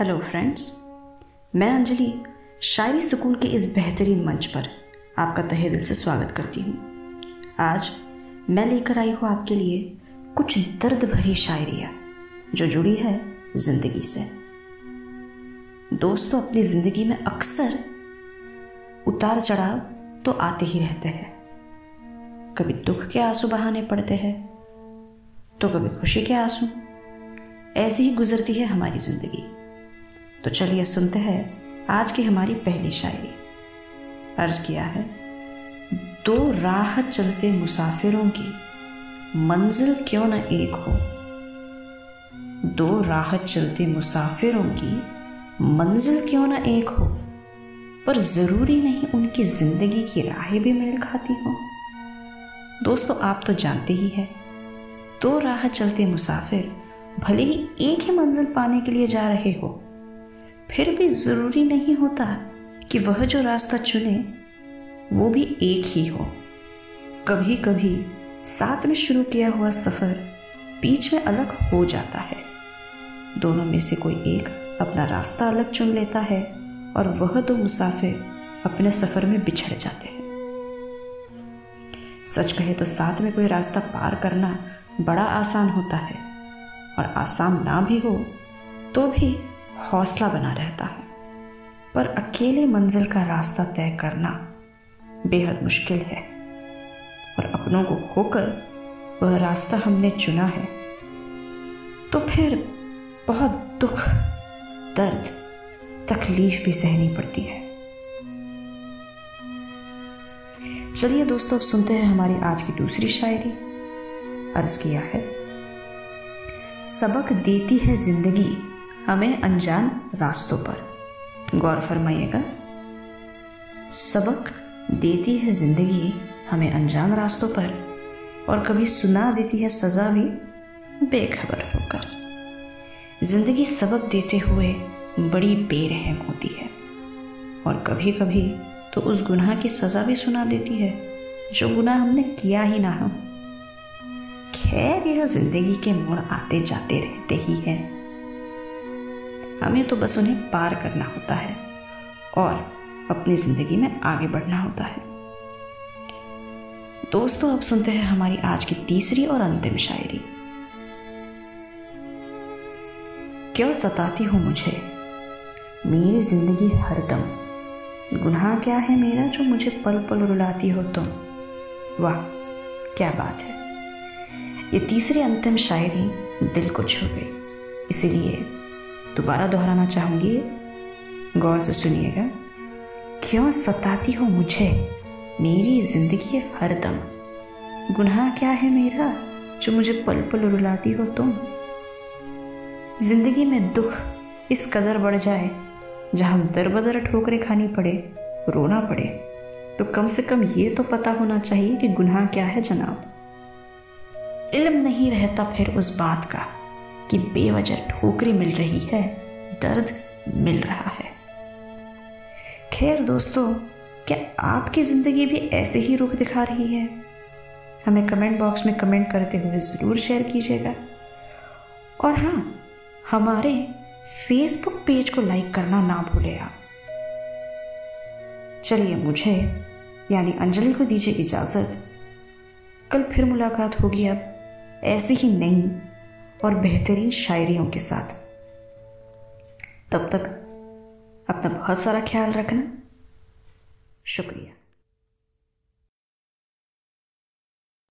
Hello friends मैं अंजलि, शायरी सुकून के इस बेहतरीन मंच पर आपका तहे दिल से स्वागत करती हूँ। आज मैं लेकर आई हूँ आपके लिए कुछ दर्द भरी शायरियाँ जो जुड़ी है ज़िंदगी से। दोस्तों, अपनी ज़िंदगी में अक्सर उतार चढ़ाव तो आते ही रहते हैं। कभी दुख के आँसू बहाने पड़ते हैं तो कभी खुशी के आँसू। ऐसी ही गुजरती है हमारी ज़िंदगी। तो चलिए सुनते हैं आज की हमारी पहली शायरी। अर्ज़ किया है, दो राह चलते मुसाफिरों की, मंजिल क्यों न एक हो? दो राह चलते मुसाफिरों की, मंजिल क्यों न एक हो? पर ज़रूरी नहीं उनकी ज़िंदगी की राहें भी मेल खाती हो। दोस्तों, आप तो जानते ही हैं, दो राह चलते मुसाफिर भले ही एक ही मंजिल पाने के लिए जा रहे हो फिर भी ज़रूरी नहीं होता कि वह जो रास्ता चुने, वो भी एक ही हो। कभी कभी साथ में शुरू किया हुआ सफ़र बीच में अलग हो जाता है। दोनों में से कोई एक अपना रास्ता अलग चुन लेता है और वह दो मुसाफिर अपने सफ़र में बिछड़ जाते हैं। सच कहे तो साथ में कोई रास्ता पार करना बड़ा आसान होता है और आसान ना भी हो तो भी हौसला बना रहता है। पर अकेले मंजिल का रास्ता तय करना बेहद मुश्किल है। और अपनों को खोकर वह रास्ता हमने चुना है तो फिर बहुत दुख, दर्द, तकलीफ़ भी सहनी पड़ती है। चलिए दोस्तों, अब सुनते हैं हमारी आज की दूसरी शायरी। अर्ज़ किया है, सबक देती है ज़िंदगी। हमें अनजान रास्तों पर। गौर फरमाइएगा, सबक देती है ज़िंदगी हमें अनजान रास्तों पर, और कभी सुना देती है सजा भी बेखबर होकर। ज़िंदगी सबक देते हुए बड़ी बेरहम होती है, और कभी कभी तो उस गुनाह की सजा भी सुना देती है, जो गुनाह हमने किया ही ना हम खैर, यह ज़िंदगी के मोड़ आते जाते रहते ही हैं। हमें तो बस उन्हें पार करना होता है और अपनी ज़िंदगी में आगे बढ़ना होता है। दोस्तों, अब सुनते हैं हमारी आज की तीसरी और अंतिम शायरी। क्यों सताती हो मुझे? मेरी ज़िंदगी हरदम। गुनाह क्या है मेरा जो मुझे पल पल रुलाती हो तुम? वाह, क्या बात है। ये तीसरी अंतिम शायरी दिल को छू गई, इसीलिए दोबारा दोहराना चाहूँगी। गौर से सुनिएगा। क्यों सताती हो मुझे? मेरी ज़िंदगी हरदम गुनाह क्या है मेरा, जो मुझे पल पल रुलाती हो तुम? ज़िंदगी में दुख इस कदर बढ़ जाए, जहाँ दर बदर ठोकरें खानी पड़े, रोना पड़े तो कम से कम ये तो पता होना चाहिए कि गुनाह क्या है जनाब। इल्म नहीं रहता फिर उस बात का। कि बेवजह ठोकरी मिल रही है, दर्द मिल रहा है। खैर दोस्तों, क्या आपकी ज़िंदगी भी ऐसे ही रुख दिखा रही है? हमें कमेंट बॉक्स में कमेंट करते हुए ज़रूर शेयर कीजिएगा। और हाँ हमारे फेसबुक पेज को लाइक करना ना भूले आप। चलिए मुझे, यानी अंजलि को दीजिए इजाज़त। कल फिर मुलाकात होगी अब, ऐसी ही नई और बेहतरीन शायरियों के साथ। तब तक अपना बहुत सारा ख्याल रखना। शुक्रिया।